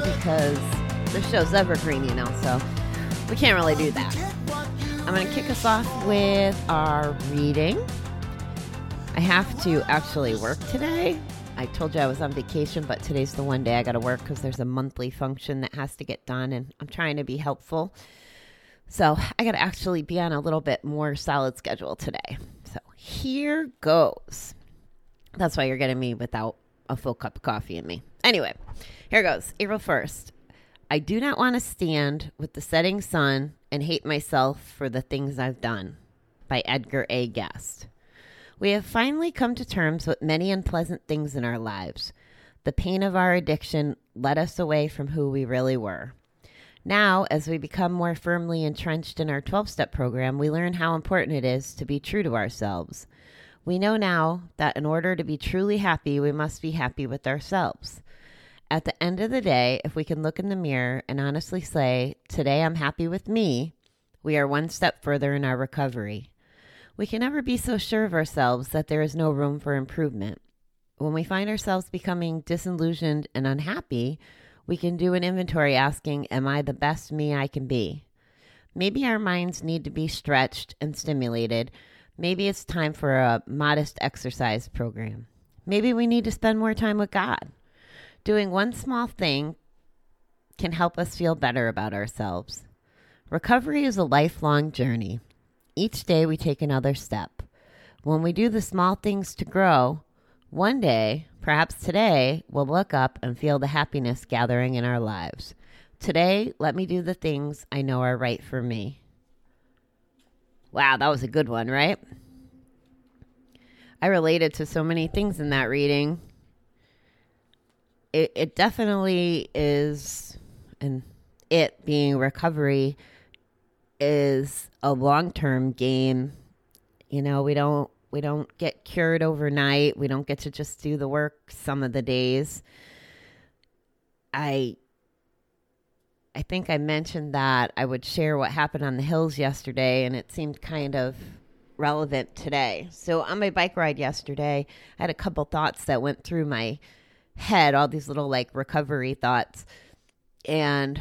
because the show's evergreen, you know, so we can't really do that. I'm going to kick us off with our reading. I have to actually work today. I told you I was on vacation, but today's the one day I got to work because there's a monthly function that has to get done, and I'm trying to be helpful. So I got to actually be on a little bit more solid schedule today. So here goes. That's why you're getting me without a full cup of coffee in me. Anyway, here goes. April 1st. I do not want to stand with the setting sun and hate myself for the things I've done. By Edgar A. Guest. We have finally come to terms with many unpleasant things in our lives. The pain of our addiction led us away from who we really were. Now, as we become more firmly entrenched in our 12 step program, we learn how important it is to be true to ourselves. We know now that in order to be truly happy, we must be happy with ourselves. At the end of the day, if we can look in the mirror and honestly say, Today I'm happy with me, we are one step further in our recovery. We can never be so sure of ourselves that there is no room for improvement. When we find ourselves becoming disillusioned and unhappy, we can do an inventory asking, Am I the best me I can be? Maybe our minds need to be stretched and stimulated. Maybe it's time for a modest exercise program. Maybe we need to spend more time with God. Doing one small thing can help us feel better about ourselves. Recovery is a lifelong journey. Each day we take another step. When we do the small things to grow, one day, perhaps today, we'll look up and feel the happiness gathering in our lives. Today, let me do the things I know are right for me. Wow, that was a good one, right? I related to so many things in that reading. It, it definitely is, and it being recovery is a long term game. You know, we don't we don't get cured overnight. We don't get to just do the work some of the days. I I think I mentioned that I would share what happened on the hills yesterday and it seemed kind of relevant today. So on my bike ride yesterday, I had a couple thoughts that went through my head, all these little like recovery thoughts. And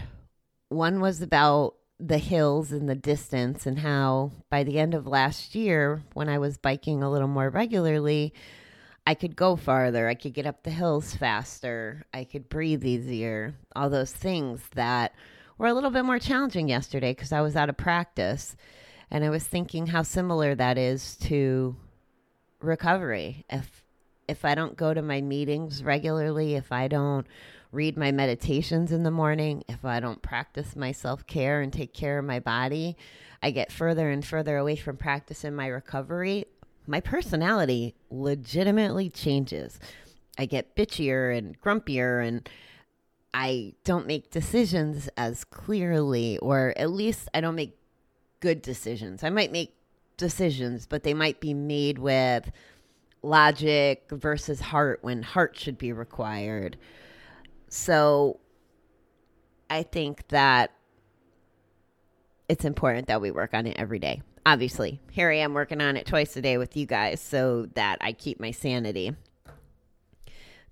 one was about the hills in the distance and how by the end of last year when I was biking a little more regularly, I could go farther, I could get up the hills faster, I could breathe easier, all those things that were a little bit more challenging yesterday because I was out of practice. And I was thinking how similar that is to recovery. If if I don't go to my meetings regularly, if I don't read my meditations in the morning, if I don't practice my self care and take care of my body, I get further and further away from practicing my recovery. My personality legitimately changes. I get bitchier and grumpier, and I don't make decisions as clearly, or at least I don't make good decisions. I might make decisions, but they might be made with logic versus heart when heart should be required. So I think that it's important that we work on it every day. Obviously, here I am working on it twice a day with you guys so that I keep my sanity.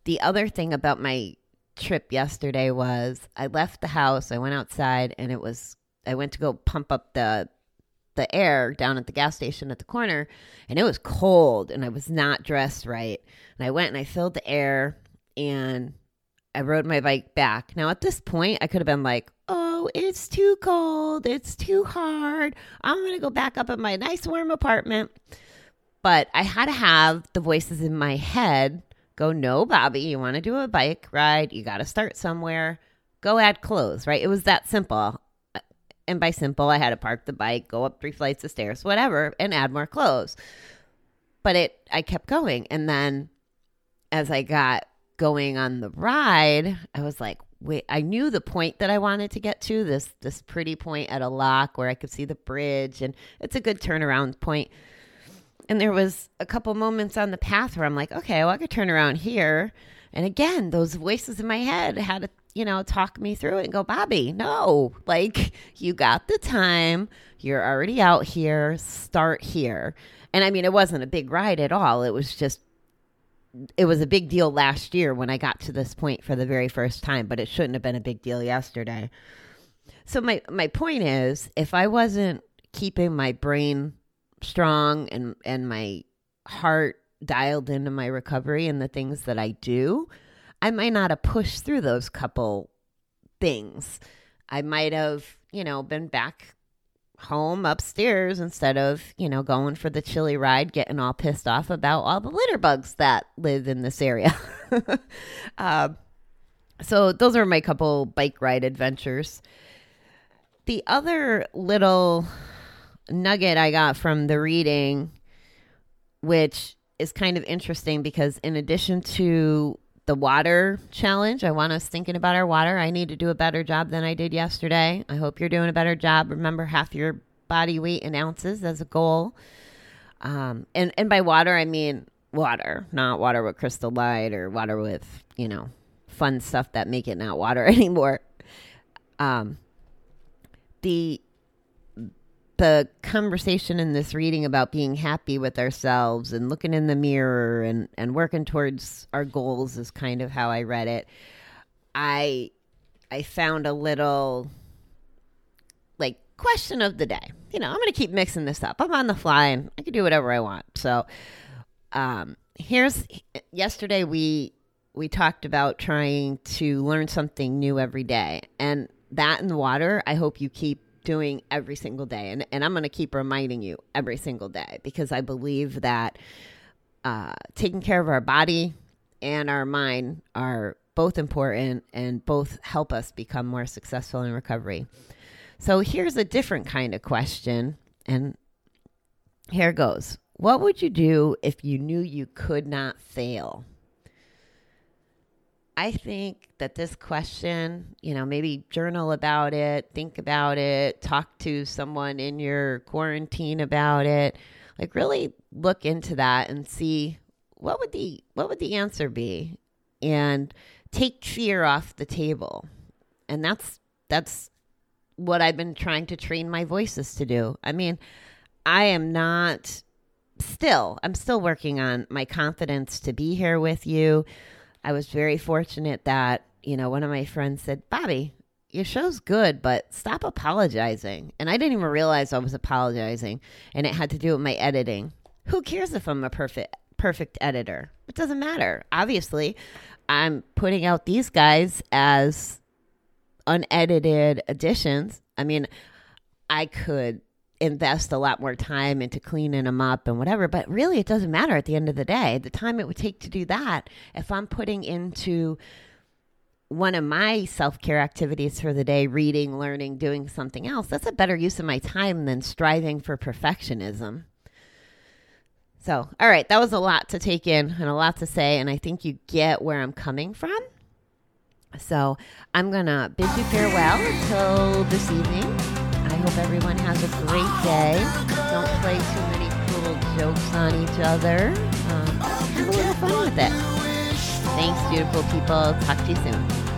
The other thing about my trip yesterday was I left the house, I went outside and it was I went to go pump up the the air down at the gas station at the corner and it was cold and I was not dressed right. And I went and I filled the air and I rode my bike back. Now, at this point, I could have been like, oh, it's too cold. It's too hard. I'm going to go back up in my nice warm apartment. But I had to have the voices in my head go, no, Bobbie, you want to do a bike ride? You got to start somewhere. Go add clothes, right? It was that simple. And by simple, I had to park the bike, go up three flights of stairs, whatever, and add more clothes. But it, I kept going. And then as I got going on the ride, I was like, wait, I knew the point that I wanted to get to, this this pretty point at a lock where I could see the bridge and it's a good turnaround point. And there was a couple moments on the path where I'm like, okay, well, I could turn around here. And again, those voices in my head had to, you know, talk me through it and go, Bobbie, no, like you got the time. You're already out here. Start here. And I mean, it wasn't a big ride at all. It was just, it was a big deal last year when I got to this point for the very first time, but it shouldn't have been a big deal yesterday. So my my point is, if I wasn't keeping my brain strong and and my heart dialed into my recovery and the things that I do, I might not have pushed through those couple things. I might have, you know, been back home upstairs instead of, you know, going for the chilly ride, getting all pissed off about all the litter bugs that live in this area. uh, so those are my couple bike ride adventures. The other little nugget I got from the reading, which is kind of interesting because in addition to the water challenge, I want us thinking about our water. I need to do a better job than I did yesterday. I hope you're doing a better job. Remember half your body weight in ounces as a goal. Um, and, and by water, I mean water, not water with crystal light or water with, you know, fun stuff that make it not water anymore. Um, the the conversation in this reading about being happy with ourselves and looking in the mirror and, and working towards our goals is kind of how I read it. I I found a little like question of the day. You know, I'm gonna keep mixing this up. I'm on the fly and I can do whatever I want. So um here's yesterday we we talked about trying to learn something new every day. And that in the water, I hope you keep doing every single day. And, and I'm going to keep reminding you every single day because I believe that uh, taking care of our body and our mind are both important and both help us become more successful in recovery. So here's a different kind of question. And here goes What would you do if you knew you could not fail? I think that this question, you know, maybe journal about it, think about it, talk to someone in your quarantine about it. Like really look into that and see what would the what would the answer be and take fear off the table. And that's that's what I've been trying to train my voices to do. I mean, I am not still, I'm still working on my confidence to be here with you I was very fortunate that, you know, one of my friends said, Bobbie, your show's good, but stop apologizing. And I didn't even realize I was apologizing. And it had to do with my editing. Who cares if I'm a perfect perfect editor? It doesn't matter. Obviously, I'm putting out these guys as unedited additions. I mean, I could invest a lot more time into cleaning them up and whatever. But really, it doesn't matter at the end of the day. The time it would take to do that, if I'm putting into one of my self care activities for the day, reading, learning, doing something else, that's a better use of my time than striving for perfectionism. So, all right, that was a lot to take in and a lot to say, and I think you get where I'm coming from. So, I'm going to bid you farewell until this evening hope everyone has a great day. Don't play too many cruel jokes on each other. Um, have a little fun with it. Thanks, beautiful people. Talk to you soon.